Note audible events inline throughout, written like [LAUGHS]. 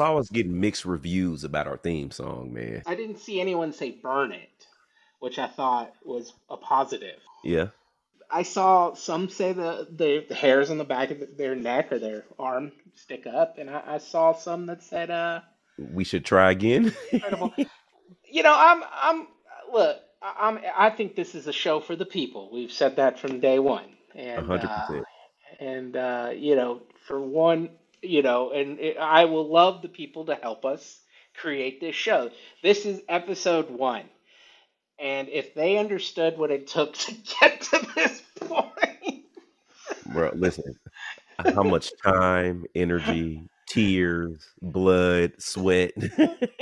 saw us getting mixed reviews about our theme song, man. I didn't see anyone say burn it, which I thought was a positive. Yeah. I saw some say the, the, the hairs on the back of their neck or their arm stick up, and I, I saw some that said, uh, We should try again. [LAUGHS] you know, I'm, I'm, look, I- I'm, I think this is a show for the people. We've said that from day one. And, hundred uh, and uh, you know, for one, you know, and it, I will love the people to help us create this show. This is episode one, and if they understood what it took to [LAUGHS] get to this point, Bro, listen. How much time, energy, tears, blood, sweat.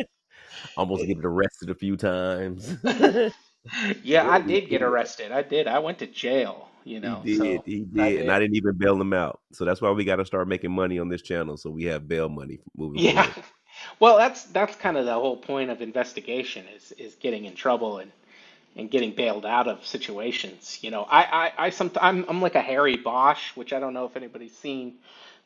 [LAUGHS] Almost get arrested a few times. [LAUGHS] yeah, I did get arrested. I did. I went to jail. You He know, did. so He did. And I did. didn't even bail him out. So that's why we got to start making money on this channel. So we have bail money moving Yeah. forward. [LAUGHS] Well, that's that's kind of the whole point of investigation is is getting in trouble and and getting bailed out of situations. You know, I I, I sometimes I'm, I'm like a Harry Bosch, which I don't know if anybody's seen,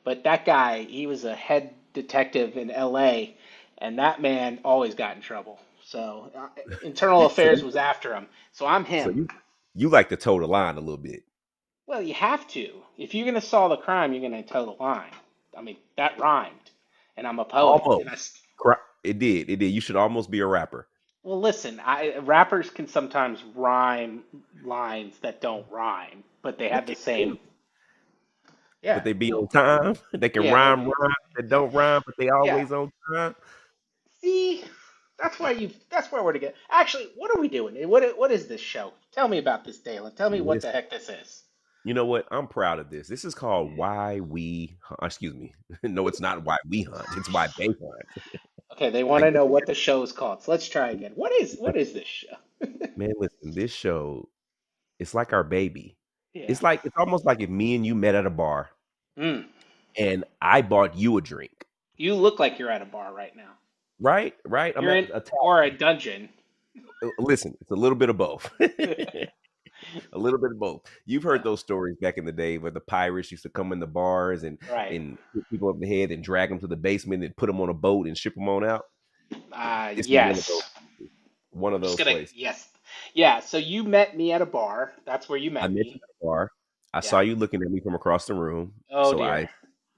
but that guy, he was a head detective in L.A. and that man always got in trouble. So uh, Internal [LAUGHS] Affairs was after him. So I'm so him. you, you like to toe the line a little bit. Well, you have to. If you're gonna solve the crime, you're gonna toe the line. I mean, that rhymed, and I'm a poet, and I It did. It did. You should almost be a rapper. Well, listen, I, rappers can sometimes rhyme lines that don't rhyme, but they have the same. Yeah. But they be on time. [LAUGHS] They can yeah, rhyme rhyme that don't rhyme, but they yeah. always on time. See, that's why you. That's where we're to get. Actually, what are we doing? What What is this show? Tell me about this, Dalen. Tell me what the heck this is. You know what? I'm proud of this. This is called mm. Why We Hunt. Uh, excuse me. [LAUGHS] no, it's not Why We Hunt. It's Why They Haunt. Okay, they want to know what the show is called. So let's try again. What is What is this show? [LAUGHS] Man, listen, this show, it's like our baby. Yeah. It's like, it's almost like if me and you met at a bar Mm. and I bought you a drink, You look like you're at a bar right now. right? Right? You're at in a or a dungeon. Uh, listen, it's a little bit of both. [LAUGHS] a little bit of both. You've heard those stories back in the day where the pirates used to come in the bars and Right. and hit people up the head and drag them to the basement and put them on a boat and ship them on out. Uh, This is one of yes. those. One of those yes, yeah. So you met me at a bar. That's where you met I met met you at the bar. I Yeah. saw you looking at me from across the room, Oh so I dear.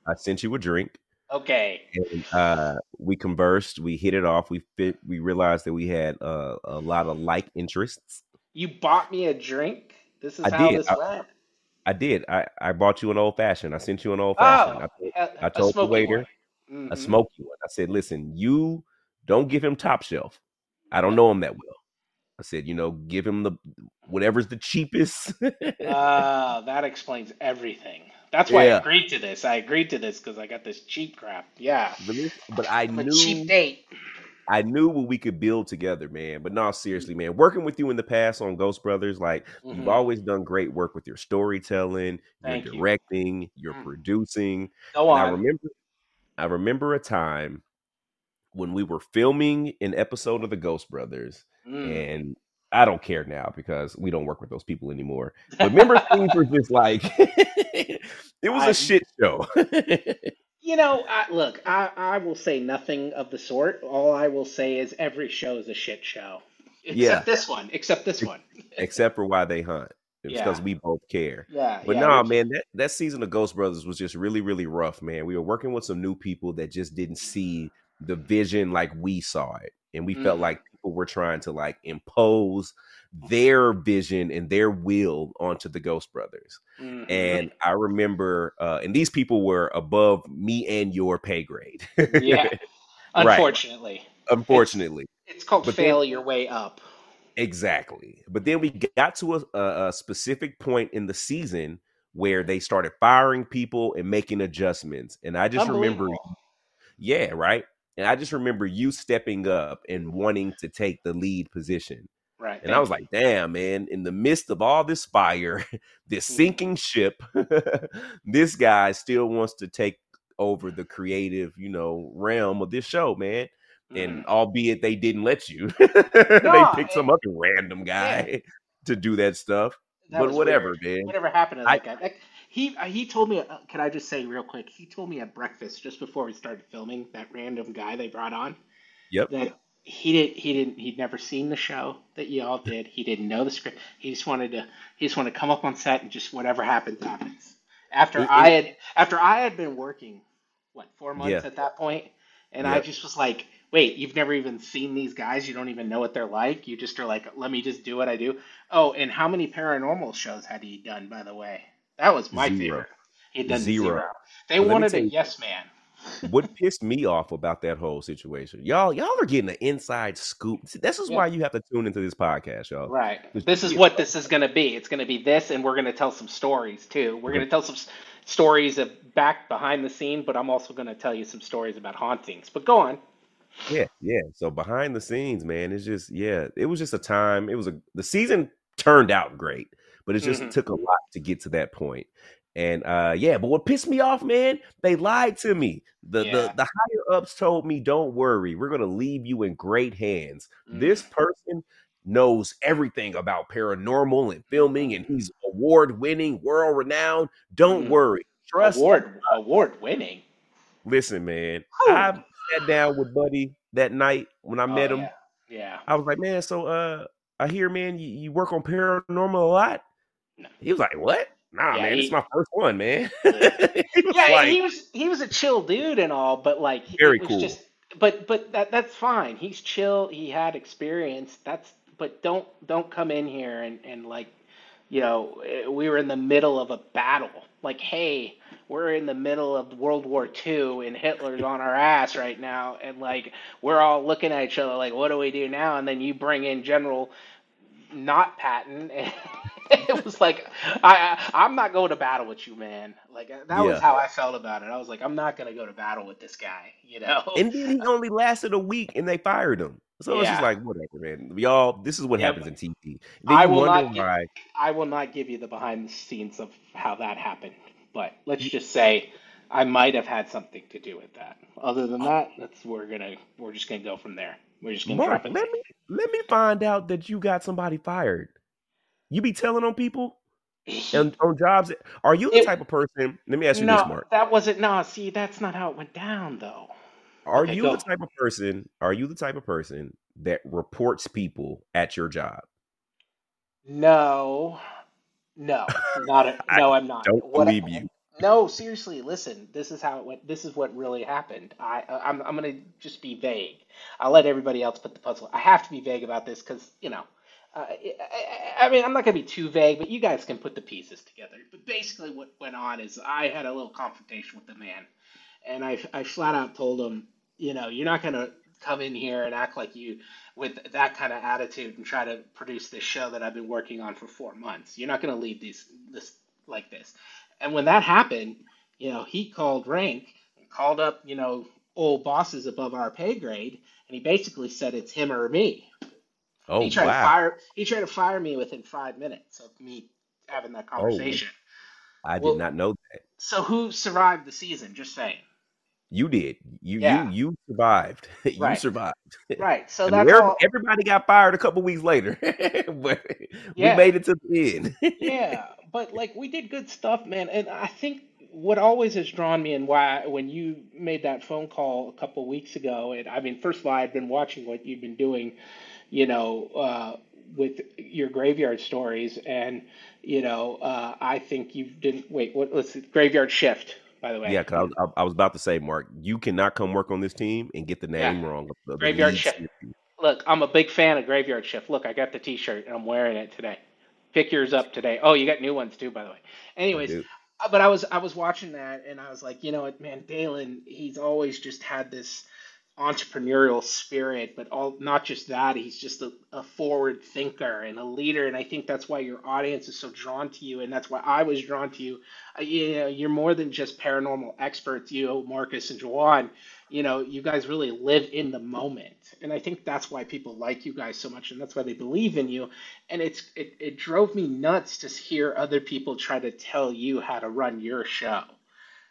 I sent you a drink. Okay. and uh, we conversed. We hit it off. We fit. We realized that we had uh, a lot of like interests. You bought me a drink. This is I how did. this I, went. I did. I, I bought you an old fashioned. I sent you an old fashioned. Oh, I, told- a, I a told the smoky waiter one. a smoky one. I said, "Listen, you don't give him top shelf. I don't know him that well." I said, "You know, give him the whatever's the cheapest." Uh, [LAUGHS] that explains everything. That's why I agreed to this. I agreed to this because I got this cheap crap. Yeah, but, I I'm a cheap knew date. I knew what we could build together, man. But no, seriously, man. Working with you in the past on Ghost Brothers, like you've hmm always done great work with your storytelling, your Thank you. directing, your Mm. producing. Go And I remember I remember a time when we were filming an episode of the Ghost Brothers, Mm. and I don't care now because we don't work with those people anymore. But remember things were just like [LAUGHS] it was a I, shit show. [LAUGHS] you know, I, look, I, I will say nothing of the sort. All I will say is every show is a shit show, yeah, except this one. Except this one. [LAUGHS] except for why they haunt. It's because Yeah, we both care. yeah, But yeah. no, Which, man, that, that season of Ghost Brothers was just really, really rough, man. We were working with some new people that just didn't see the vision like we saw it. And we felt mm, like people were trying to like impose their vision and their will onto the Ghost Brothers. hmm And I remember, uh, and these people were above me and your pay grade. Yeah, [LAUGHS] right. unfortunately, it's Unfortunately. it's called But then, fail your way up. exactly. But then we got to a, a, a specific point in the season where they started firing people and making adjustments. And I just remember, yeah, right. And I just remember you stepping up and wanting to take the lead position. Right. And I was like, damn, man, in the midst of all this fire, [LAUGHS] this Mm. sinking ship, [LAUGHS] this guy still wants to take over the creative, you know, realm of this show, man. And Mhm. albeit they didn't let you, [LAUGHS] they picked some other random yeah, guy to do that stuff. that But whatever, weird. man. Whatever happened to I that guy? That, He uh, he told me. Uh, can I just say real quick? He told me at breakfast just before we started filming that random guy they brought on Yep. that he didn't he didn't he'd never seen the show that y'all did. He didn't know the script. He just wanted to he just wanted to come up on set and just whatever happens happens. After It- I had after I had been working what four months Yeah. at that point, and I just was like, wait, you've never even seen these guys. You don't even know what they're like. You just are like, let me just do what I do. Oh, and how many paranormal shows had he done? By the way, that was my Zero. favorite. Zero. zero. They wanted a you- yes man. [LAUGHS] what pissed me off about that whole situation, y'all, y'all are getting an inside scoop. See, This is Yeah. why you have to tune into this podcast, y'all. Right. This is what this is going to be. It's going to be this, and we're going to tell some stories too. We're going to tell some s- stories of back behind the scene, but I'm also going to tell you some stories about hauntings. But go on. Yeah, yeah. So behind the scenes, man, it's just yeah, it was just a time. It was a the season turned out great, but it just Mhm. took a lot to get to that point. And uh yeah, but what pissed me off, man, they lied to me. The the Yeah. the higher ups told me, "Don't worry, we're gonna leave you in great hands." Mm. This person knows everything about paranormal and filming, and he's award winning, world renowned. Don't Mhm. worry, trust. award award winning. Listen, man. I sat down with Buddy that night when I met Oh, him. Yeah. yeah. I was like, man, so uh, I hear, man, you, you work on paranormal a lot. No. He was like, what? Nah, Yeah, man, he- it's my first one, man. [LAUGHS] Yeah. he was Yeah, like, he was he was a chill dude and all, but like Very was cool. just but but that that's fine. He's chill. He had experience. That's but don't don't come in here and and like you know eh, we were in the middle of a battle. Like hey, we're in the middle of World War II and Hitler's on our ass right now, and like we're all looking at each other like what do we do now? And then you bring in General not Patton. [LAUGHS] And [LAUGHS] it was like I, I I'm not going to battle with you, man. Like that was how I felt about it. I was like, I'm not gonna go to battle with this guy, you know. and then he only lasted a week and they fired him. So it's just Yeah. like, whatever, man. Y'all, this is what Yep. happens in TV. I will not why. I will not give you the behind the scenes of how that happened, but let's just say I might have had something to do with that. Other than that, that's we're gonna we're just gonna go from there. We're just gonna Mark, drop it. let me let me find out that you got somebody fired. You be telling on people and on jobs. Are you the It- type of person? Let me ask you no, this, Mark. that wasn't no. See, that's not how it went down, though. Are Okay, you go. the type of person? Are you the type of person that reports people at your job? No, no, [LAUGHS] not a, I no. I'm not. Don't What I- believe you. No, seriously, listen. This is how it went. This is what really happened. I, uh, I'm, I'm gonna just be vague. I'll let everybody else put the puzzle. I have to be vague about this because you know. Uh, I, I mean, I'm not gonna be too vague, but you guys can put the pieces together. But basically, what went on is I had a little confrontation with the man, and I, I flat out told him, you know, you're not gonna come in here and act like you with that kind of attitude and try to produce this show that I've been working on for four months. You're not gonna leave these this like this. And when that happened, you know, he called rank, called up, you know, old bosses above our pay grade, and he basically said it's him or me. Oh he tried to wow! fire he tried to fire me within five minutes of me having that Oh. conversation. I did well- not know that. So who survived the season? Just saying. You did. You Yeah. you [LAUGHS] you survived. you [LAUGHS] survived. Right. So I that's all everybody got fired a couple weeks later, [LAUGHS] but Yeah. we made it to the end. yeah, but like we did good stuff, man. And I think what always has drawn me and why when you made that phone call a couple weeks ago, and I mean, first of all, I'd been watching what you've been doing, you know, uh, with your graveyard stories, and you know, uh, I think you didn't wait. What? Let's graveyard shift, by the way. yeah, because I, was- I, was about to say, Mark, you cannot come work on this team and get the name wrong. of the Graveyard Shift. series. Look, I'm a big fan of Graveyard Shift. Look, I got the T-shirt and I'm wearing it today. Pick yours up today. Oh, you got new ones too, by the way. Anyways, uh, but I was I was watching that and I was like, you know what, man, Dalen, he's always just had this entrepreneurial spirit, but all not just that, he's just a, a forward thinker and a leader, and I think that's why your audience is so drawn to you, and that's why I was drawn to you. Uh, you know, you're more than just paranormal experts, you, Marcus and Juwan. You know, you guys really live in the moment, and I think that's why people like you guys so much, and that's why they believe in you. And it's it, it drove me nuts to hear other people try to tell you how to run your show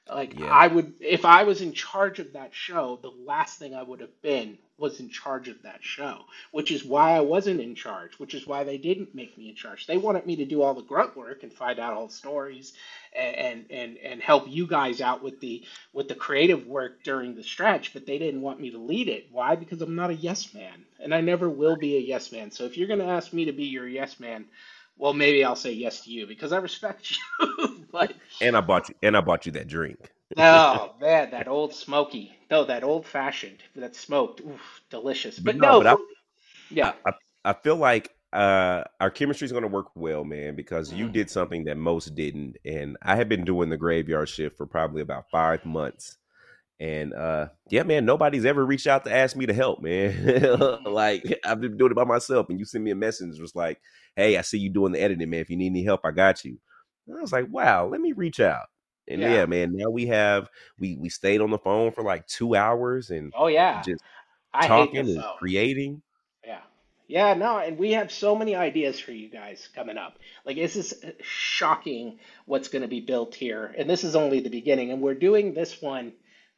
Like Yeah. I would, if I was in charge of that show, the last thing I would have been was in charge of that show, which is why I wasn't in charge, which is why they didn't make me in charge. They wanted me to do all the grunt work and find out all the stories and and and, help you guys out with the with the creative work during the stretch, but they didn't want me to lead it. Why? Because I'm not a yes man, and I never will be a yes man. So if you're going to ask me to be your yes man, well, maybe I'll say yes to you because I respect [LAUGHS] you. but And I bought you and I bought you that drink. Oh [LAUGHS] man, that old smoky. No, that old fashioned that smoked. Oof, delicious. But But no, but I yeah. I, I, I feel like uh, our chemistry is going to work well, man, because you Mm. did something that most didn't. And I have been doing the graveyard shift for probably about five months. And uh, yeah, man, nobody's ever reached out to ask me to help, man. [LAUGHS] like I've been doing it by myself. And you send me a message, was like, hey, I see you doing the editing, man. If you need any help, I got you. And I was like, wow, let me reach out. And Yeah. yeah, man, now we have we we stayed on the phone for like two hours and Oh yeah. just I talking and though. creating. Yeah. Yeah, no, and we have so many ideas for you guys coming up. Like, this is shocking what's going to be built here. And this is only the beginning. And we're doing this one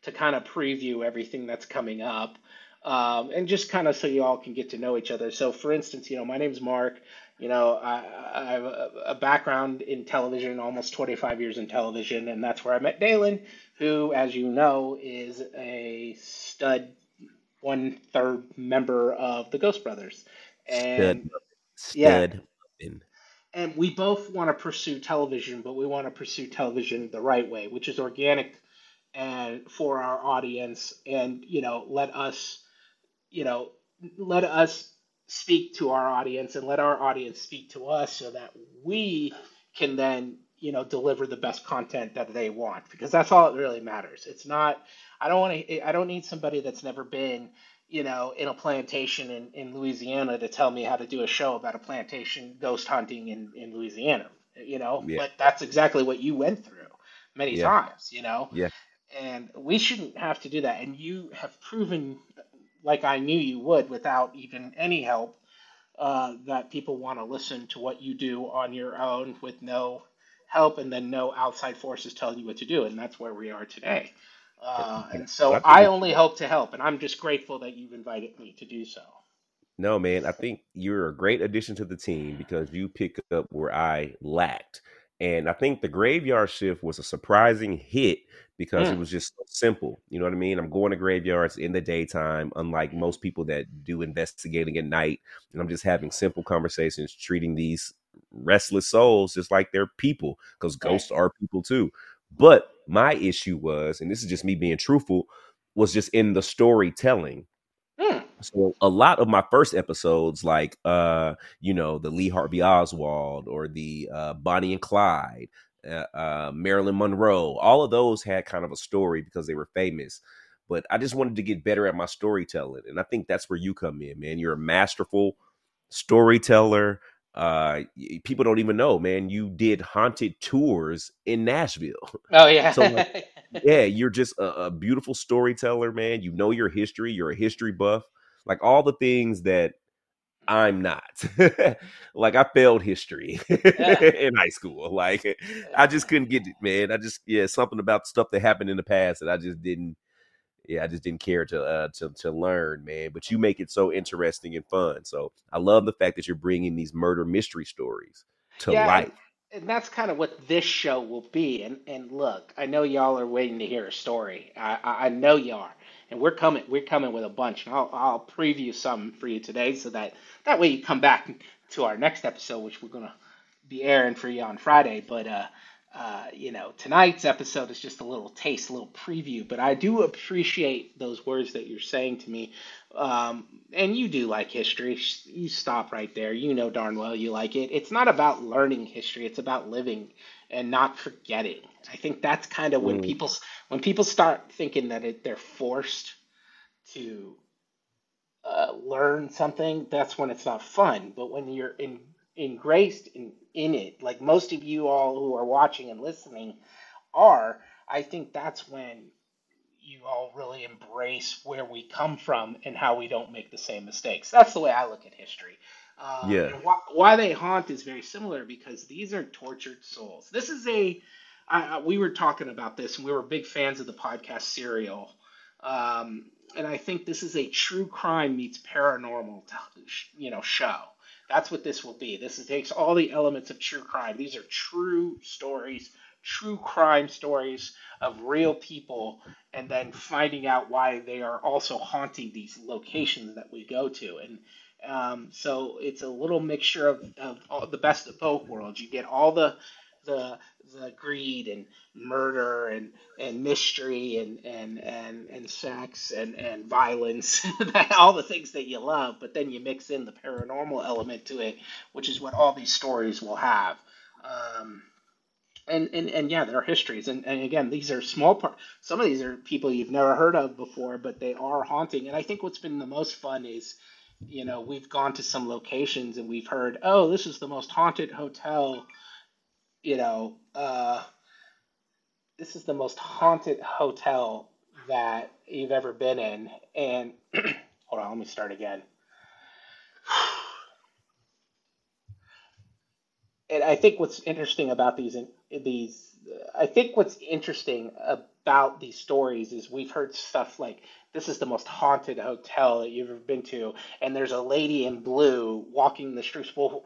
to kind of preview everything that's coming up. Um, and just kind of so you all can get to know each other. So, for instance, you know, my name's Mark. You know, I, I have a, a background in television, almost 25 years in television, and that's where I met Dalen, who, as you know, is a stud one third member of the Ghost Brothers. And Stud, yeah, stud. And and we both want to pursue television, but we want to pursue television the right way, which is organic and for our audience and you know, let us, you know, let us speak to our audience and let our audience speak to us so that we can then, you know, deliver the best content that they want because that's all that really matters. It's not I don't want to I don't need somebody that's never been you know, in a plantation in, in Louisiana to tell me how to do a show about a plantation ghost hunting in, in Louisiana, you know, yeah, but that's exactly what you went through many yeah, times, you know, yeah. And we shouldn't have to do that. And you have proven, like I knew you would without even any help, uh, that people want to listen to what you do on your own with no help and then no outside forces telling you what to do. And that's where we are today. Uh, and so I only hope to help, and I'm just grateful that you've invited me to do so. No, man, I think you're a great addition to the team because you pick up where I lacked. And I think the graveyard shift was a surprising hit because it Mm, was just so simple. You know what I mean? I'm going to graveyards in the daytime, unlike most people that do investigating at night. And I'm just having simple conversations, treating these restless souls just like they're people because ghosts are people too. But my issue was, and this is just me being truthful, was just in the storytelling so a lot of my first episodes like uh you know the lee harvey oswald or the uh bonnie and clyde uh, uh marilyn monroe all of those had kind of a story because they were famous but i just wanted to get better at my storytelling and i think that's where you come in man you're a masterful storyteller uh people don't even know man you did haunted tours in nashville Oh [LAUGHS] yeah. so like [LAUGHS] yeah, you're just a, a beautiful storyteller, man. You know your history. You're a history buff. Like all the things that I'm not. [LAUGHS] like I failed history [LAUGHS] Yeah. in high school. Like I just couldn't get it, man. I just yeah, something about stuff that happened in the past that I just didn't yeah, I just didn't care to uh to to learn, man. But you make it so interesting and fun. So I love the fact that you're bringing these murder mystery stories to Yeah, life. and that's kind of what this show will be. And and look, I know y'all are waiting to hear a story. I I I know y'all are, and we're coming we're coming with a bunch. And I'll I'll preview some for you today, so that that way you come back to our next episode, which we're gonna be airing for you on Friday. But uh, uh, you know, tonight's episode is just a little taste, a little preview. But I do appreciate those words that you're saying to me. Um, and you do like history. You stop right there. You know darn well you like it. It's not about learning history. It's about living and not forgetting. I think that's kind of when Mm, people when people start thinking that it, they're forced to uh, learn something, that's when it's not fun. But when you're in, engraced in, in it, like most of you all who are watching and listening are, I think that's when you all really embrace where we come from and how we don't make the same mistakes. That's the way I look at history. Um, yeah. why, why they haunt is very similar because these are tortured souls. This is a I, we were talking about this, and we were big fans of the podcast Serial. Um, and I think this is a true crime meets paranormal, you know, show. That's what this will be. This is, takes all the elements of true crime. These are true stories, true crime stories of real people, and then finding out why they are also haunting these locations that we go to. And um, so it's a little mixture of, of the best of both worlds. You get all the the the greed and murder and, and mystery and, and, and, and sex and, and violence, [LAUGHS] all the things that you love, but then you mix in the paranormal element to it, which is what all these stories will have. Um, and, and, and yeah, there are histories. And, and again, these are small part. Some of these are people you've never heard of before, but they are haunting. And I think what's been the most fun is, you know, we've gone to some locations and we've heard, oh, this is the most haunted hotel you know, uh, this is the most haunted hotel that you've ever been in. And [CLEARS THROAT] hold on, let me start again. And I think what's interesting about these these I think what's interesting about these stories is we've heard stuff like this is the most haunted hotel that you've ever been to, and there's a lady in blue walking the streets. Well,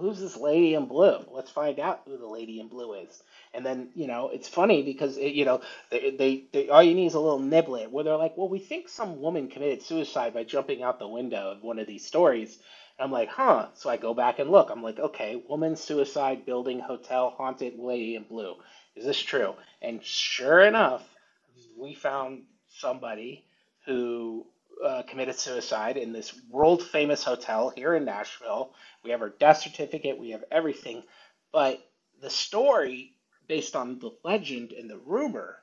who's this lady in blue? Let's find out who the lady in blue is. And then, you know, it's funny because, it, you know, they, they, they, all you need is a little niblet where they're like, well, we think some woman committed suicide by jumping out the window of one of these stories. I'm like, huh. So I go back and look. I'm like, okay, woman suicide, building, hotel, haunted, lady in blue. Is this true? And sure enough, we found somebody who uh, committed suicide in this world famous hotel here in Nashville. We have our death certificate, we have everything. But the story, based on the legend and the rumor,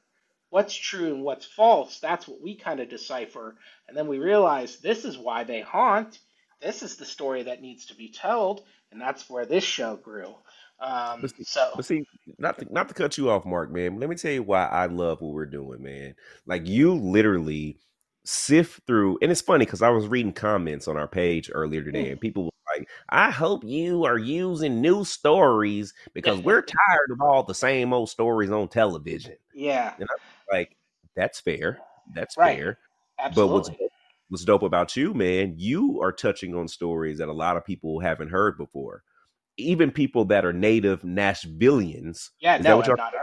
what's true and what's false, that's what we kind of decipher. And then we realize this is why they haunt. This is the story that needs to be told. And that's where this show grew. Um, But see, so, but see, not to, not to cut you off, Mark, man. Let me tell you why I love what we're doing, man. Like you literally sift through, and it's funny because I was reading comments on our page earlier today, mm, and people were like, "I hope you are using new stories because we're tired of all the same old stories on television." yeah, And I'm like, "That's fair. That's right. fair." But what's what's dope about you, man? You are touching on stories that a lot of people haven't heard before. Even people that are native Nashvillians. Yeah, Is that no, what I'm not.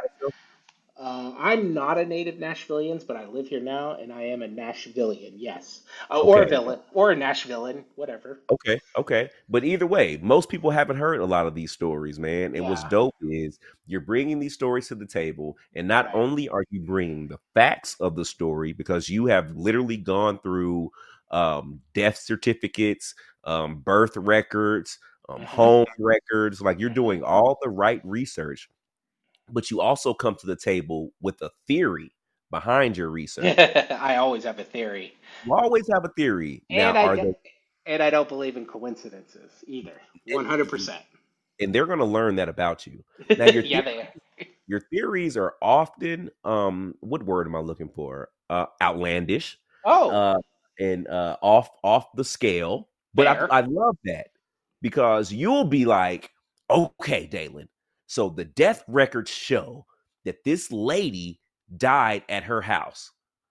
Uh, I'm not a native Nashvillian, but I live here now, and I am a Nashvillian, yes, uh, or a villain, or a Nashvillian, whatever. Okay, okay. But either way, most people haven't heard a lot of these stories, man. And what's dope is you're bringing these stories to the table, and not right. only are you bringing the facts of the story because you have literally gone through um, death certificates, um, birth records, um, [LAUGHS] home records, like you're doing all the right research, but you also come to the table with a theory behind your [LAUGHS] research. I always have a theory, You always have a theory. Now, and I are they and I don't believe in coincidences either. One hundred percent. and they're going to learn that about you. [LAUGHS] Now, your Yeah, theory, they are. your theories are often um, what word am I looking for? Uh, outlandish, Oh, uh, and uh, off off the scale. But I. I love that because you'll be like, okay, Dalen. So the death records show that this lady died at her house,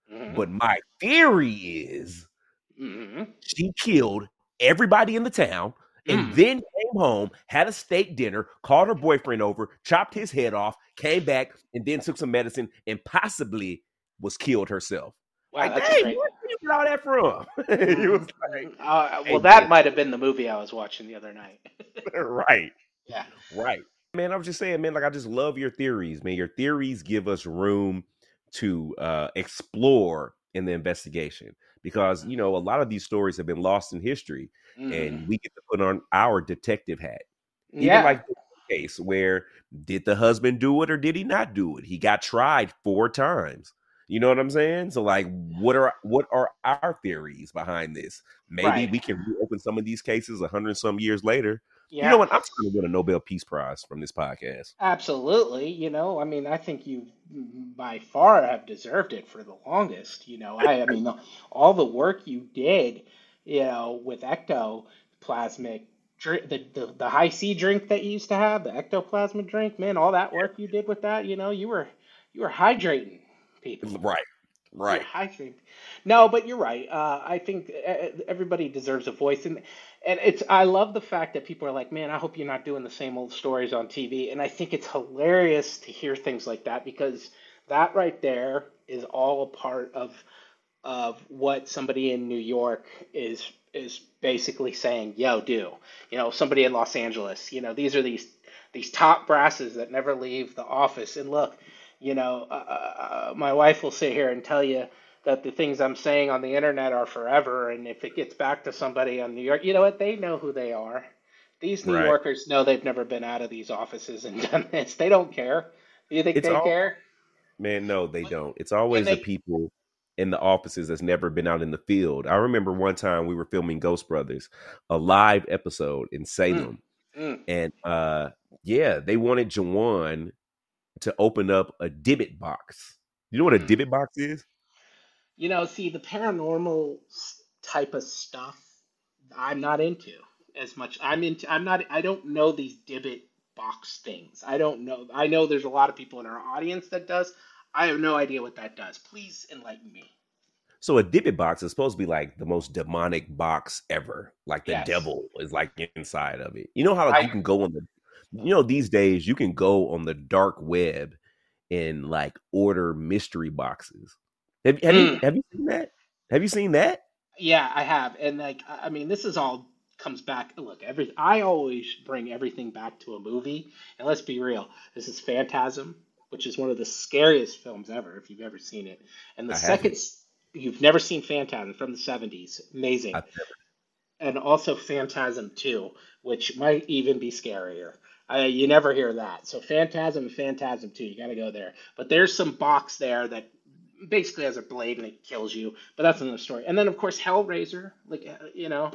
hmm but my theory is hmm she killed everybody in the town and Mm. then came home, had a steak dinner, called her boyfriend over, chopped his head off, came back, and then took some medicine and possibly was killed herself. Wow, Like, hey, great. where did you get all that from? [LAUGHS] he was like, [LAUGHS] Uh, hey, well, that man, might have been the movie I was watching the other night. [LAUGHS] right, Yeah. right. Man, I was just saying, man, like I just love your theories, man. Your theories give us room to uh explore in the investigation because you know a lot of these stories have been lost in history hmm and we get to put on our detective hat even Yeah. like this case where did the husband do it or did he not do it he got tried four times you know what i'm saying? So like what are what are our theories behind this? Maybe Right. we can reopen some of these cases a hundred some years later. You know what? I'm trying to win a nobel peace prize from this podcast. Absolutely. You know, I mean, I think you by far have deserved it for the longest. You know, I, I mean, all the work you did, you know, with ectoplasmic the, the the Hi-C drink that you used to have, the ectoplasmic drink, man, all that work you did with that, you know, you were you were hydrating people. Right. Right. hydrating. No, but you're right. Uh, I think uh, everybody deserves a voice, and and it's. I love the fact that people are like, man, I hope you're not doing the same old stories on TV, and I think it's hilarious to hear things like that because that right there is all a part of of what somebody in New York is is basically saying, yo, do. You know, somebody in Los Angeles, you know, these are these these top brasses that never leave the office. And look, you know, uh, uh, uh, my wife will sit here and tell you that the things I'm saying on the internet are forever. And if it gets back to somebody on New York, you know what? They know who they are. These New Right. Yorkers know they've never been out of these offices and [LAUGHS] done this. They don't care. Do you think It's they all care? man, no, they don't. It's always the people in the offices that's never been out in the field. I remember one time we were filming Ghost Brothers, a live episode in mm, Salem. mm, And uh yeah, they wanted Juwan to open up a Dybbuk box. You know what a mm. Dybbuk box is? You know, see, the paranormal type of stuff I'm not into as much. I'm into, I'm not, I don't know these Dybbuk box things. I don't know. I know there's a lot of people in our audience that does. I have no idea what that does. Please enlighten me. So a Dybbuk box is supposed to be like the most demonic box ever. Like the Yes. devil is like inside of it. You know how like you can go on the you know these days you can go on the dark web and like order mystery boxes. Have, have you mm, have you seen that? Have you seen that? yeah, I have. And like, I mean, this is all comes back. Look, every, I always bring everything back to a movie. And let's be real. This is Phantasm, which is one of the scariest films ever, if you've ever seen it. And the I second, you've never seen Phantasm from the 70s. Amazing. And also Phantasm 2, which might even be scarier. Uh, you never hear that. So Phantasm and Phantasm 2, you got to go there. But there's some box there that basically has a blade and it kills you. But that's another story. And then of course Hellraiser, like uh, you know,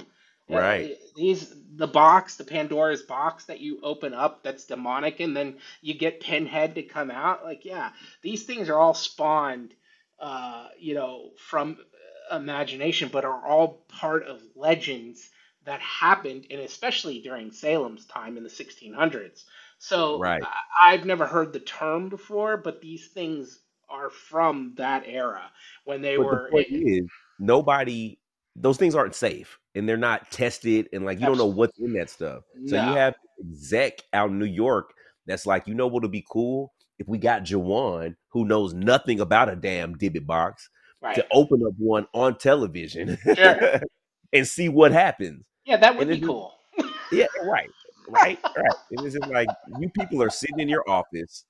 uh, Right. these the box, the Pandora's box that you open up that's demonic, and then you get Pinhead to come out. Like yeah, these things are all spawned, uh, you know, from imagination, but are all part of legends that happened, and especially during Salem's time in the 1600s. So Right. I've never heard the term before, but these things are from that era when they But the were point is, nobody, those things aren't safe and they're not tested, and like you don't know what's in that stuff. So you have exec out in New York that's like, you know what would be cool if we got Juwan, who knows nothing about a damn Dybbuk box, right? to open up one on television Sure. [LAUGHS] and see what happens. Yeah, that would And be it's just, cool. [LAUGHS] yeah, right, right, right. And it's just like you people are sitting in your office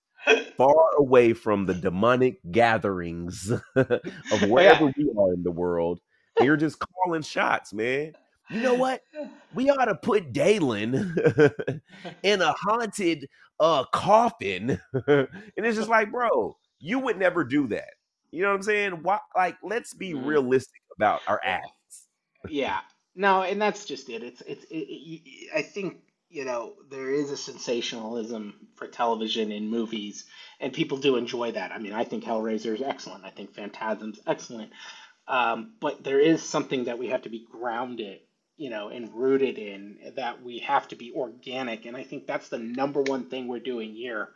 far away from the demonic gatherings [LAUGHS] of [LAUGHS] Yeah. wherever we are in the world. And you're just calling shots, man. You know what? We ought to put Dalen in a haunted uh coffin. and it's just like, bro, you would never do that. You know what I'm saying? Why like let's be Mhm. realistic about our acts. Yeah. No, and that's just it. It's it's it, it, I think you know there is a sensationalism for television and movies, and people do enjoy that. I mean, I think Hellraiser is excellent. I think Phantasm's excellent. Um, but there is something that we have to be grounded, you know, and rooted in. That we have to be organic, and I think that's the number one thing we're doing here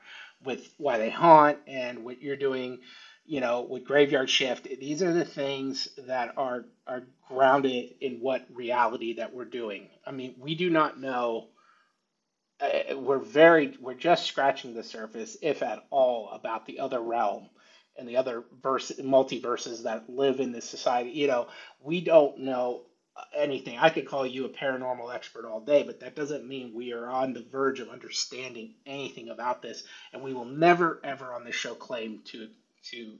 with Why They Haunt and what you're doing you know, with Graveyard Shift, these are the things that are are grounded in what reality that we're doing. I mean, we do not know. Uh, we're very, we're just scratching the surface, if at all, about the other realm and the other verse, multiverses that live in this society. You know, we don't know anything. I could call you a paranormal expert all day, but that doesn't mean we are on the verge of understanding anything about this. And we will never, ever on this show claim to to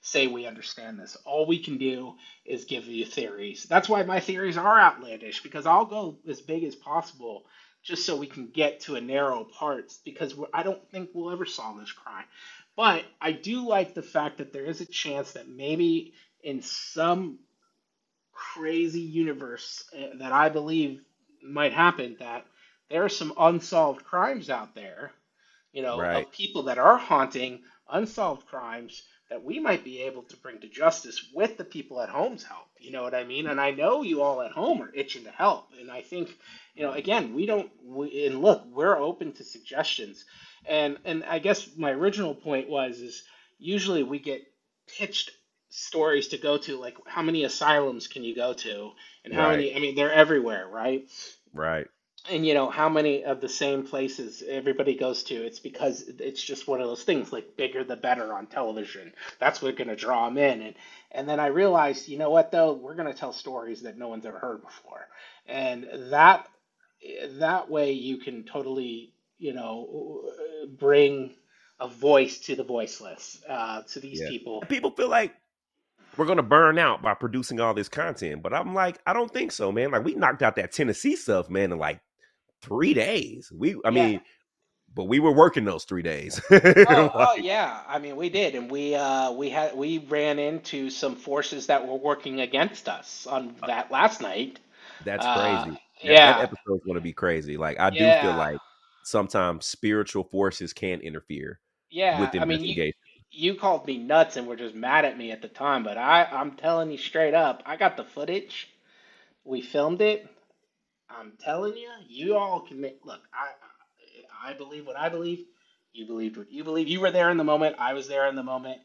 say we understand this. All we can do is give you theories. That's why my theories are outlandish because I'll go as big as possible just so we can get to a narrow part because I don't think we'll ever solve this crime. But I do like the fact that there is a chance that maybe in some crazy universe uh, that I believe might happen that there are some unsolved crimes out there, you know, Right. of people that are haunting unsolved crimes that we might be able to bring to justice with the people at home's help. You know what I mean? And I know you all at home are itching to help. And I think, you know, again, we don't. We, and look, we're open to suggestions. And and I guess my original point was is usually we get pitched stories to go to like how many asylums can you go to and how Right. many i mean they're everywhere right Right. And you know how many of the same places everybody goes to it's because it's just one of those things like bigger the better on television. That's what's going to draw them in. And and then i realized you know what though? We're going to tell stories that no one's ever heard before. And that that way you can totally you know bring a voice to the voiceless uh, to these Yeah. people. People feel like we're gonna burn out by producing all this content, but I'm like, I don't think so, man. Like we knocked out that Tennessee stuff, man, in like three days. We, I Yeah. mean, but we were working those three days. [LAUGHS] Oh, oh yeah. I mean, we did, and we uh, we had we ran into some forces that were working against us on that last night. That's Uh, crazy. That, yeah. that episode's gonna be crazy. Like I do feel like sometimes spiritual forces can interfere Yeah, with I mean, you investigation. you called me nuts and were just mad at me at the time, but I I'm telling you straight up, I got the footage. We filmed it. I'm telling you, you all can make look. I I believe what I believe. You believed what you believe. You were there in the moment. I was there in the moment.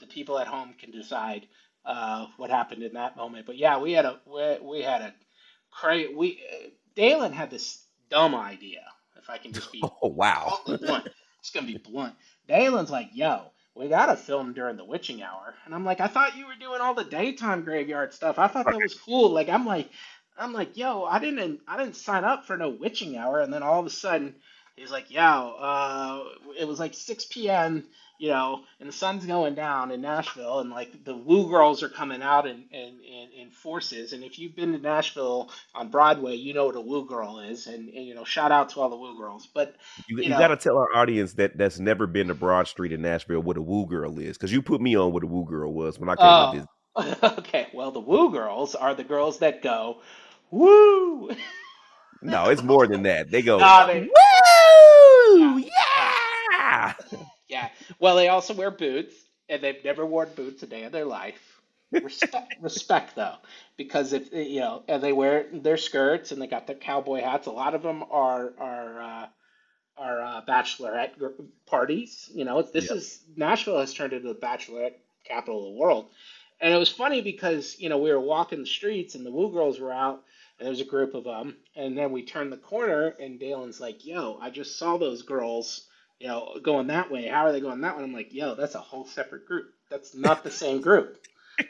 The people at home can decide uh, what happened in that moment. But yeah, we had a we, we had a cra We uh, Dalen had this dumb idea. If I can just be [LAUGHS] Oh wow. [LAUGHS] blunt. It's gonna be blunt. Dalen's like, yo, we gotta film during the witching hour. And I'm like, I thought you were doing all the daytime graveyard stuff. I thought that was cool. Like I'm like I'm like, yo, I didn't I didn't sign up for no witching hour. And then all of a sudden he's like, yo, uh it was like six PM, you know, and the sun's going down in Nashville and like the woo girls are coming out in, in, in, in forces. And if you've been to Nashville on Broadway, you know what a woo girl is. And, and you know, shout out to all the woo girls. But You, you you know- got to tell our audience that that's never been to Broad Street in Nashville what a woo girl is, because you put me on what a woo girl was when I came Oh. to visit. [LAUGHS] okay, well, the woo girls are the girls that go, woo. No, it's more than that. They go, Nah, they- woo, yeah. yeah. Well, they also wear boots, and they've never worn boots a day of their life. Respect, [LAUGHS] respect though, because if you know, and they wear their skirts and they got their cowboy hats. A lot of them are are uh, are uh, bachelorette parties. You know, this Yeah. is Nashville has turned into the bachelorette capital of the world. And it was funny because you know we were walking the streets and the woo girls were out and there was a group of them and then we turn the corner and Dalen's like, "Yo, I just saw those girls, you know, going that way. How are they going that way?" I'm like, "Yo, that's a whole separate group. That's not the same group.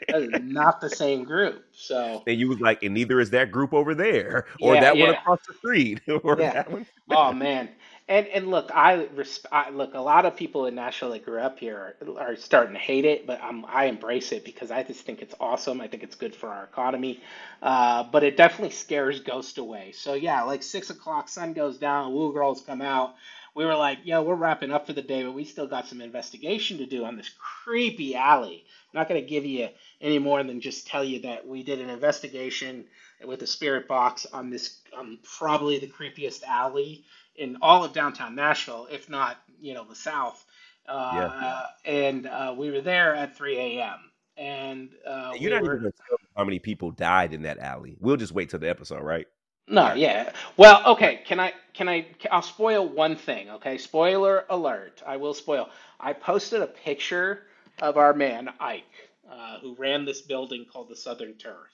That is not the same group." So, And you was like, and neither is that group over there, or Yeah, that one across the street, [LAUGHS] or Yeah. that one. oh man. And and look, I, resp- I look. A lot of people in Nashville that grew up here are, are starting to hate it, but I'm, I embrace it because I just think it's awesome. I think it's good for our economy, uh, but it definitely scares ghost away. So yeah, like six o'clock, sun goes down, woo girls come out. We were like, yo, we're wrapping up for the day, but we still got some investigation to do on this creepy alley. I'm not gonna give you any more than just tell you that we did an investigation with a spirit box on this, um, probably the creepiest alley in all of downtown Nashville, if not, you know, the South. Uh, And uh, we were there at 3 a.m. And uh, You're not were, even how many people died in that alley. We'll just wait till the episode, right? no, yeah. Well, okay. Can I? Can I? I'll spoil one thing. Okay. Spoiler alert. I will spoil. I posted a picture of our man Ike, uh, who ran this building called the Southern Turf,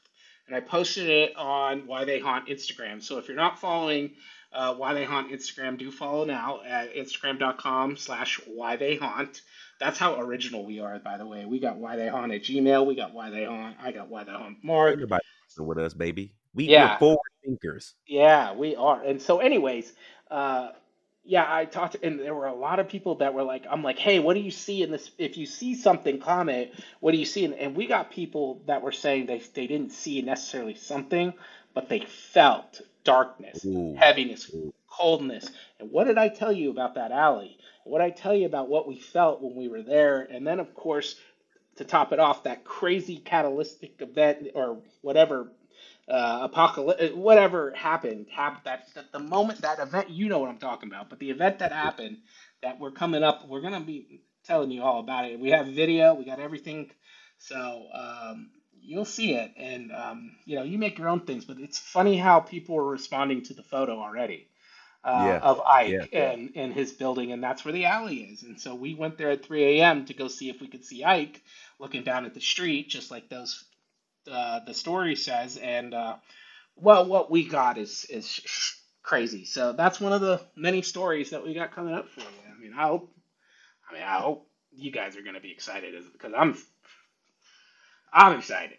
and I posted it on Why They Haunt Instagram. So if you're not following uh, Why They Haunt Instagram, do follow now at Instagram.com/slash Why They Haunt. That's how original we are, by the way. We got Why They Haunt at Gmail. We got Why They Haunt. I got Why They Haunt Mark. Everybody with us, baby. We, Yeah. We're forward thinkers. Yeah, we are. And so, anyways, uh, yeah, I talked, and there were a lot of people that were like, I'm like, hey, what do you see in this? If you see something, comment. What do you see? And, and we got people that were saying they they didn't see necessarily something, but they felt darkness, Ooh. heaviness, coldness. And what did I tell you about that alley? What did I tell you about what we felt when we were there? And then, of course, to top it off, that crazy catalytic event or whatever uh, apocalypse, whatever happened, happened that, that the moment that event, you know what I'm talking about, but the event that happened that we're coming up, we're gonna be telling you all about it. We have video, we got everything, so um, you'll see it, and um, you know, you make your own things. But it's funny how people are responding to the photo already uh, Yeah, of yeah. Ike and and his building, and that's where the alley is. And so we went there at 3 a.m. to go see if we could see Ike looking down at the street, just like those uh, the story says. And uh, well, what we got is is crazy. So that's one of the many stories that we got coming up for you. I mean, I hope, I mean, I hope you guys are gonna be excited because I'm I'm excited.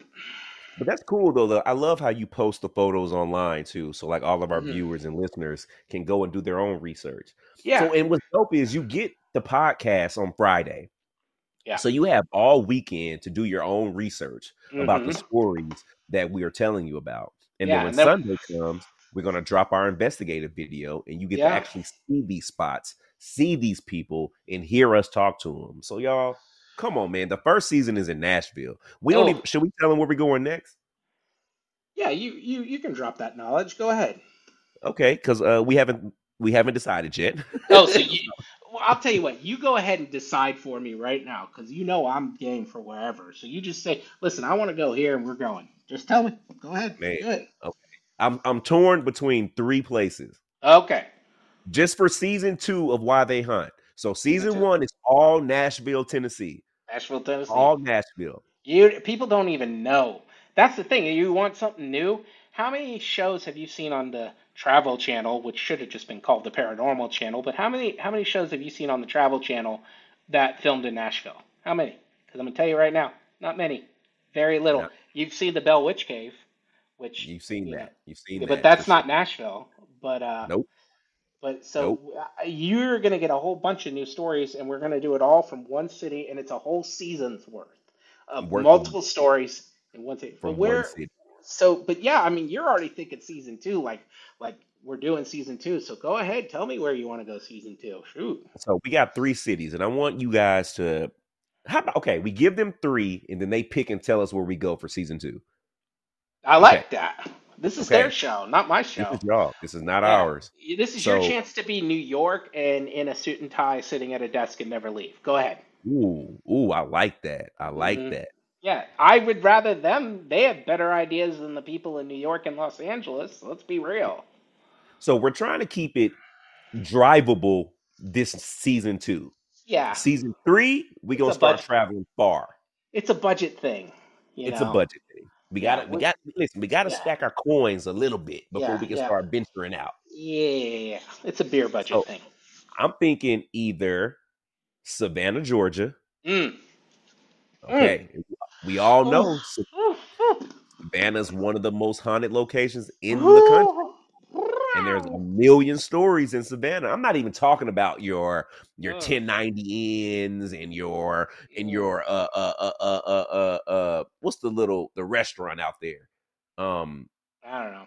But that's cool though. though. I love how you post the photos online too. So like all of our hmm viewers and listeners can go and do their own research. Yeah, So and what's dope is you get the podcast on Friday. yeah. So you have all weekend to do your own research about the hmm stories that we are telling you about. And then when and then Sunday comes, we're going to drop our investigative video and you get to actually see these spots, see these people, and hear us talk to them. So, y'all, come on, man. The first season is in Nashville. We don't even, Oh, should we tell them where we're going next? yeah. You you you can drop that knowledge. Go ahead. Okay, because uh, we haven't we haven't decided yet. Oh, so [LAUGHS] you. Well, I'll tell you what. You go ahead and decide for me right now, because you know I'm game for wherever. So you just say, "Listen, I want to go here, and we're going." Just tell me. Go ahead. man, Do it. okay. I'm I'm torn between three places. Okay. just for season two of Why They Haunt. So Season season one is all Nashville, Tennessee. Nashville, Tennessee. All Nashville. You people don't even know. That's the thing. You want something new. How many shows have you seen on the Travel Channel, which should have just been called the Paranormal Channel? But how many how many shows have you seen on the Travel Channel that filmed in Nashville? How many? Because I'm gonna tell you right now, not many. Very little. No, You've seen the Bell Witch Cave, which you've seen you know, that. You've seen but that that's not Nashville. But uh, Nope. But so Nope. you're gonna get a whole bunch of new stories, and we're gonna do it all from one city, and it's a whole season's worth of Worth multiple stories in one city. But where? So, but yeah, I mean, you're already thinking season two, like like we're doing season two. So go ahead, tell me where you want to go season two. Shoot. So we got three cities, and I want you guys to how about okay, we give them three, and then they pick and tell us where we go for season two. I Okay. like that. This is their show, not my This show. is y'all. This is not Yeah. ours. This is your chance to be New York and in a suit and tie sitting at a desk and never leave. Go ahead. ooh, ooh, I like that. I like hmm that. Yeah, I would rather them. They have better ideas than the people in New York and Los Angeles. Let's be real. So we're trying to keep it drivable this season two. Yeah, Season three, we it's gonna start budget. traveling far. It's a budget thing, you It's a budget thing. We gotta we we, got listen, we gotta yeah, stack our coins a little bit before yeah, we can yeah, start venturing out. yeah. It's a beer budget So thing. I'm thinking either Savannah, Georgia. Mm. Mm. Okay. We all know Sa- ooh, ooh, Savannah's one of the most haunted locations in the country. And there's a million stories in Savannah. I'm not even talking about your your Mm, 1090 ins and your and your uh uh uh uh uh uh, uh what's the little the restaurant out there? Um I don't know.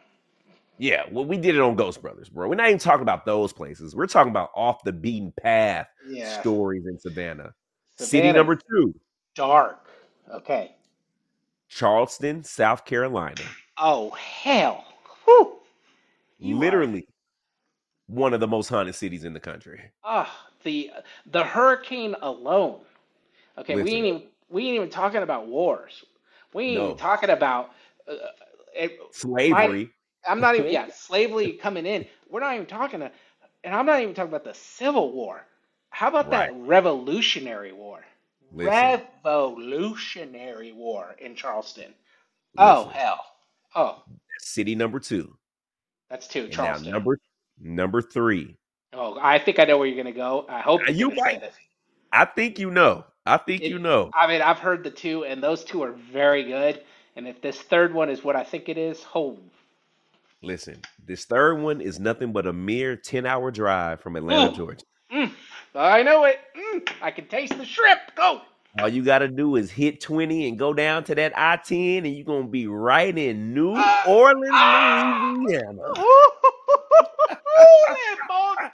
Yeah, well, we did it on Ghost Brothers, bro. We're not even talking about those places. We're talking about off the beaten path Yeah, stories in Savannah. City number two, dark. Okay. Charleston, South Carolina. Oh hell. Whew. You are. Literally one of the most haunted cities in the country. Ah, the the hurricane alone. Okay, we ain't even we ain't even talking about wars. We ain't even talking about uh, it. Slavery. I'm not even [LAUGHS] yeah slavery coming in. We're not even talking to, and I'm not even talking about the Civil War. How about Right. that Revolutionary War? Listen, Revolutionary War in Charleston. Oh hell. Oh, City number two. That's two. And now number number three. Oh, I think I know where you're gonna go. I hope say might. this. I think you know. I think you know. I mean, I've heard the two, and those two are very good. And if this third one is what I think it is, oh, Listen, this third one is nothing but a mere 10 hour drive from Atlanta, mm, Georgia. mm, I know it. Mm, I can taste the shrimp. Go. All you got to do is hit 20 and go down to that I 10, and you're going to be right in New Ah, Orleans, ah, Louisiana. le bon temps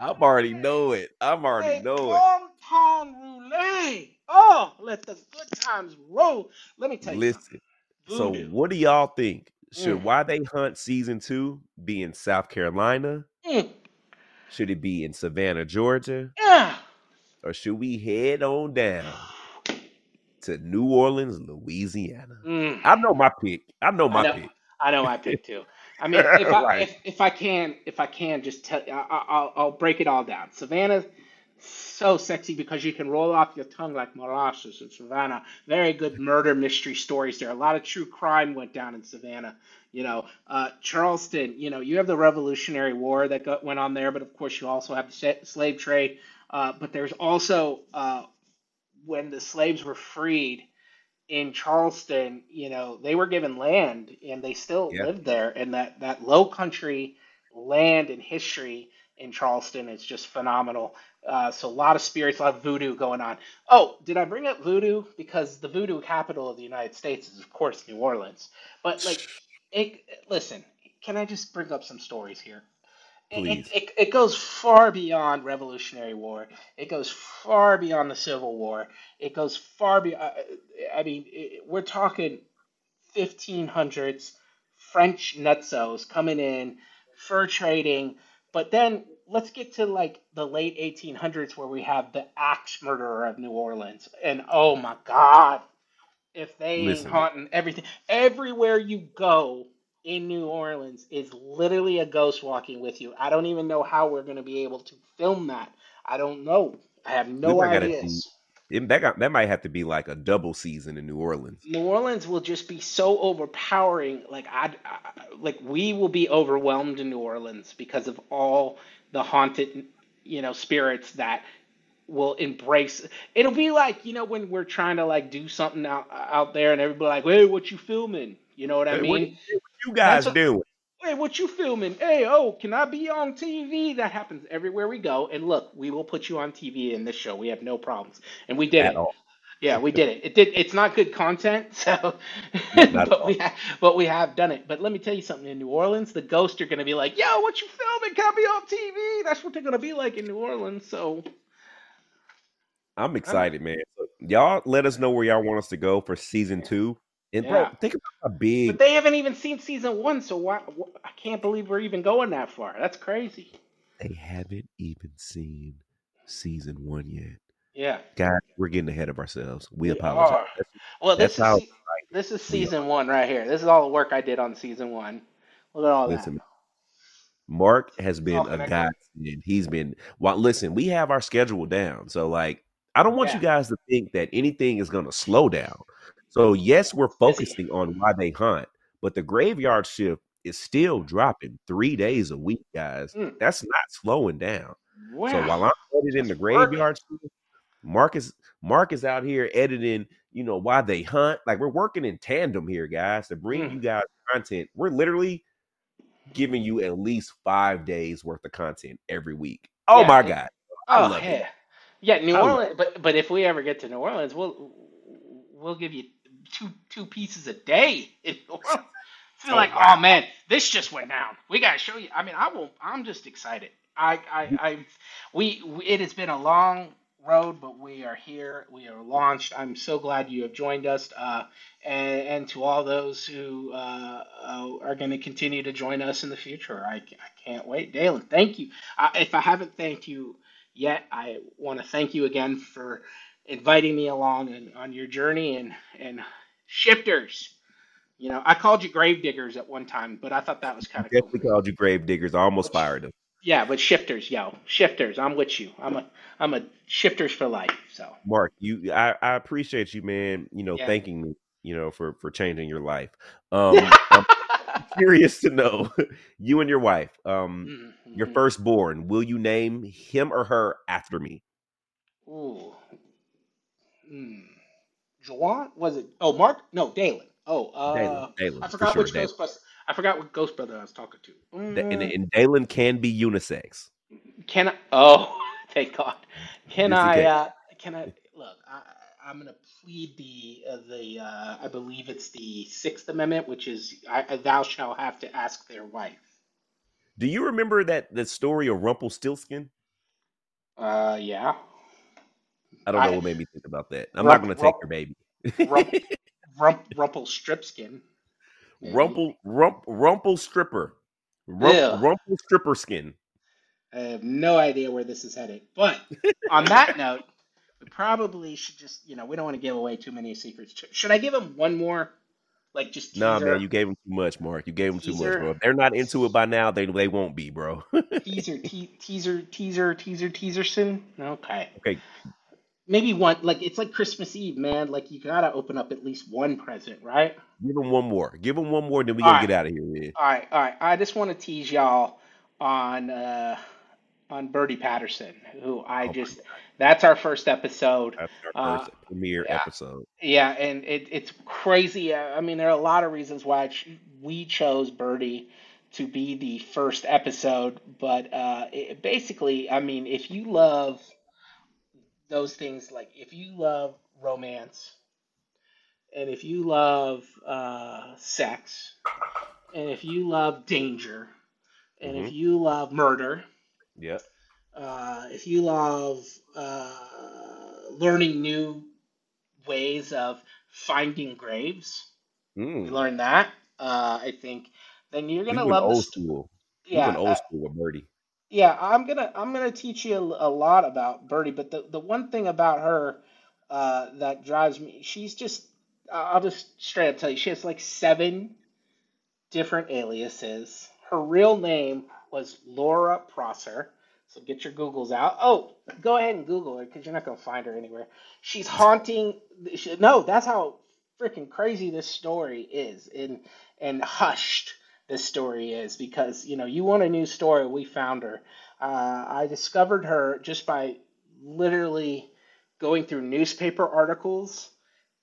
I'm already know it. I'm already know it. bon temps roulette. Oh, let the good times roll. Let me tell you. Listen, so what do y'all think? Should Mm, Why They Haunt season two be in South Carolina? mm, Should it be in Savannah, Georgia? yeah. or should we head on down [SIGHS] to New Orleans, Louisiana? Mm, I know my pick. I know I my know, pick. I know my pick too. I mean, [LAUGHS] if I right. if if I can if I can just tell, I, I- I'll I'll break it all down. Savannah, so sexy because you can roll off your tongue like molasses in Savannah. Very good [LAUGHS] murder mystery stories there. A lot of true crime went down in Savannah. You know, uh, Charleston. You know, you have the Revolutionary War that got, went on there, but of course you also have the slave trade. Uh, but there's also uh, when the slaves were freed in Charleston, you know, they were given land and they still Yeah. lived there. And that, that low country land and history in Charleston is just phenomenal. Uh, so a lot of spirits, a lot of voodoo going on. Oh, did I bring up voodoo? Because the voodoo capital of the United States is, of course, New Orleans. But like, [SIGHS] it, listen, can I just bring up some stories here? It, Please. it, it, it goes far beyond Revolutionary War. It goes far beyond the Civil War. It goes far beyond. Uh, I mean, it, we're talking 1500s French nutsos coming in, fur trading. But then let's get to like the late 1800s where we have the axe murderer of New Orleans. And oh my God, if they ain't haunting everything, everywhere you go in New Orleans is literally a ghost walking with you. I don't even know how we're going to be able to film that. I don't know. I have no ideas. it, that got, that might have to be like a double season in New Orleans. New Orleans will just be so overpowering. Like I, I, like we will be overwhelmed in New Orleans because of all the haunted, you know, spirits that will embrace. It'll be like you know when we're trying to like do something out out there and everybody like, hey, what you filming? You know what I mean? You guys what. doing? Hey, what you filming? Hey, oh, can I be on TV? That happens everywhere we go. And look, we will put you on TV in this show. We have no problems. And we did At it. all. Yeah, we did it. It did. It's not good content, [LAUGHS] so, but all. we ha but we have done it. But let me tell you something. In New Orleans, the ghosts are gonna be like, "Yo, what you filming? Can I be on TV?" That's what they're gonna be like in New Orleans. So, I'm I'm, excited, man. Y'all let us know where y'all want us to go for season two. And bro, yeah. think about how big. But they haven't even seen season one, so why? wh- I can't believe we're even going that far. That's crazy. they haven't even seen season one yet. Yeah, Guys, we're getting ahead of ourselves. We we apologize. That's, Well, that's this is how se- this is season one right here. This is all the work I did on season one. Look at all that. Mark has been All a godsend. He's been well. Listen, we have our schedule down, so like, I don't want you guys to think that anything is going to slow down. So yes, we're focusing on why they haunt, but the graveyard shift is still dropping three days a week, guys. Mm. That's not slowing down. So while I'm editing that's the graveyard shift, Mark is Mark is out here editing. You know why they haunt? Like we're working in tandem here, guys, to bring Mm. you guys content. We're literally giving you at least five days worth of content every week. Oh Yeah. my it- god, I Oh love it. yeah, yeah. New I Orleans, but but if we ever get to New Orleans, we'll we'll give you two two pieces a day [LAUGHS] Orleans. Feel [LAUGHS] Oh like, wow. oh man, this just went down. We gotta show you. I mean, I will. I'm just excited. I I I we, it has been a long road, but we are here. We are launched. I'm so glad you have joined us. Uh, and, and to all those who uh, uh, are going to continue to join us in the future, I, I can't wait. Dalen, thank you. Uh, if I haven't thanked you yet, I want to thank you again for inviting me along and on your journey and and shifters. You know, I called you grave diggers at one time, but I thought that was kind of cool. Definitely called you grave diggers. I almost But fired him. yeah, but shifters, yo, shifters. I'm with you. I'm a I'm a shifters for life. So Mark, you I, I appreciate you, man, you know, yeah. thanking me, you know, for for changing your life. Um [LAUGHS] I'm curious to know, [LAUGHS] you and your wife, um, your Mhm. firstborn, will you name him or her after me? Ooh. Hmm. Juwan? Was it? Oh, Mark? No, Dalen. Oh, uh, Dalen, I forgot sure. which Dalen. Ghostbuster. I forgot what Ghost Brother I was talking to. Da- And, Mm, and Dalen can be unisex. can I? Oh, [LAUGHS] thank God. Can in I? Uh, can I? Look, I, I'm gonna plead the uh, the uh, I believe it's the Sixth Amendment, which is I, thou shalt have to ask their wife. Do you remember that the story of Rumpelstiltskin? Uh, yeah. I don't know I what made me think about that. I'm not going to take rump your baby. rump [LAUGHS] rump rumple stripskin. Rumple, rump, rumple stripper, rump, rumple stripper skin. I have no idea where this is headed. But on that note, we probably should just, you know, we don't want to give away too many secrets. Should I give them one more, like just teaser? Nah, man, you gave them too much, Mark. You gave them too much, bro. If they're not into it by now, they they won't be, bro. [LAUGHS] teaser, te- teaser, teaser, teaser, teaser soon. Okay, okay, maybe one. Like it's like Christmas Eve, man. Like you gotta open up at least one present, right? give them one more. Give them one more, then we All gonna right. get out of here, man. All right, all right. I just want to tease y'all on uh, on Birdie Patterson, who I Oh just. That's our first episode. That's our Uh, premiere yeah. episode. Yeah, and it, it's crazy. Uh, I mean, there are a lot of reasons why ch- we chose Birdie to be the first episode, but uh, it, basically, I mean, if you love those things, like if you love romance, and if you love uh, sex, and if you love danger, and if Mhm. you love murder, Yep. uh, if you love uh, learning new ways of finding graves, we Mm. learned that. Uh, I think then you're gonna love old this. school. We Yeah, old uh, school with Birdie. Yeah. I'm gonna I'm gonna teach you a, a lot about Birdie, but the the one thing about her uh, that drives me, she's just I'll just straight up tell you, she has like seven different aliases. Her real name was Laura Prosser. So get your Googles out. Oh, go ahead and Google her because you're not going to find her anywhere. She's haunting. she- No, that's how freaking crazy this story is, and and hushed this story is because you know you want a new story. We found her. Uh, I discovered her just by literally going through newspaper articles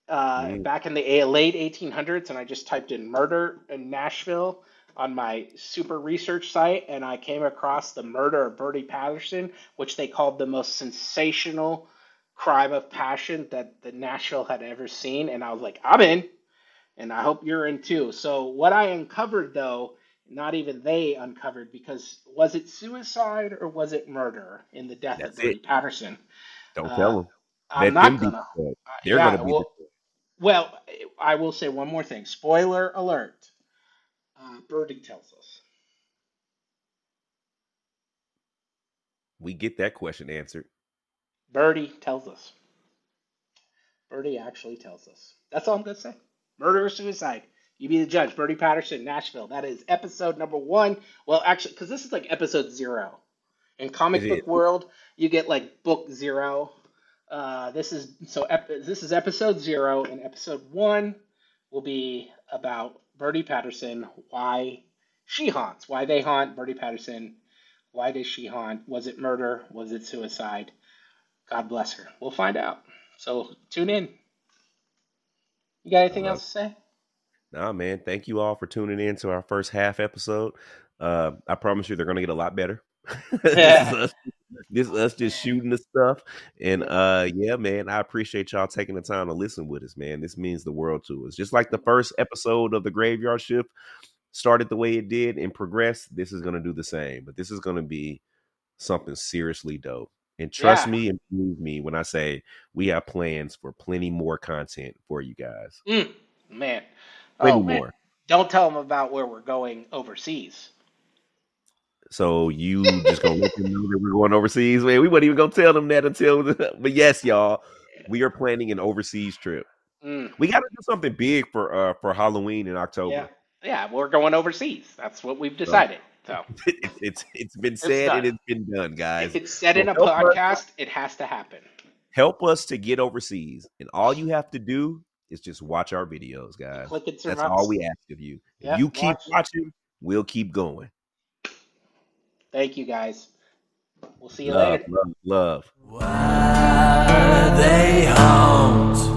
uh, Mm. back in the late 1800s, and I just typed in murder in Nashville on my super research site, and I came across the murder of Birdie Patterson, which they called the most sensational crime of passion that the Nashville had ever seen, and I was like, I'm in, and I hope you're in too. So what I uncovered though, not even they uncovered because was it suicide or was it murder in the death That's of Birdie. Patterson? Don't Uh, tell them. I'm Let not gonna. the uh, They're yeah, gonna be well, well, I will say one more thing. Spoiler alert. Uh, Birdie tells us. We get that question answered. Birdie tells us. Birdie actually tells us. That's all I'm going to say. Murder or suicide? You be the judge. Birdie Patterson, Nashville. That is episode number one. Well, actually, because this is like episode zero. In comic It book is. world, you get like book zero. Uh, this is so. Ep- this is episode zero, and episode one will be about Birdie Patterson. Why she haunts? Why they haunt Birdie Patterson? Why does she haunt? Was it murder? Was it suicide? God bless her. We'll find out. So tune in. You got anything Uh, else to say? Nah, man. Thank you all for tuning in to our first half episode. Uh, I promise you, they're gonna get a lot better. [LAUGHS] this, is us, this is us just shooting the stuff, and uh, yeah, man. I appreciate y'all taking the time to listen with us, man. This means the world to us. Just like the first episode of the Graveyard Shift started the way it did and progressed, this is gonna do the same. But this is gonna be something seriously dope. And trust Yeah. me and believe me when I say we have plans for plenty more content for you guys. Mm, man. Plenty Oh, man. more. Don't tell them about where we're going overseas. So you just gonna let them know that we're going overseas? Man, we wasn't even gonna tell them that until. [LAUGHS] but yes, y'all, we are planning an overseas trip. Mm, We got to do something big for uh for Halloween in October. yeah. Yeah, we're going overseas. That's what we've decided. So [LAUGHS] it's it's it's been said done. and it's been done, guys. if it's said in a Well, help us- podcast, it has to happen. Help us to get overseas, and all you have to do is just watch our videos, guys. That's survive. all we ask of you. If Yep, you keep watch. watching, we'll keep going. Thank you guys. We'll see you Love, later. love, love. Why they haunt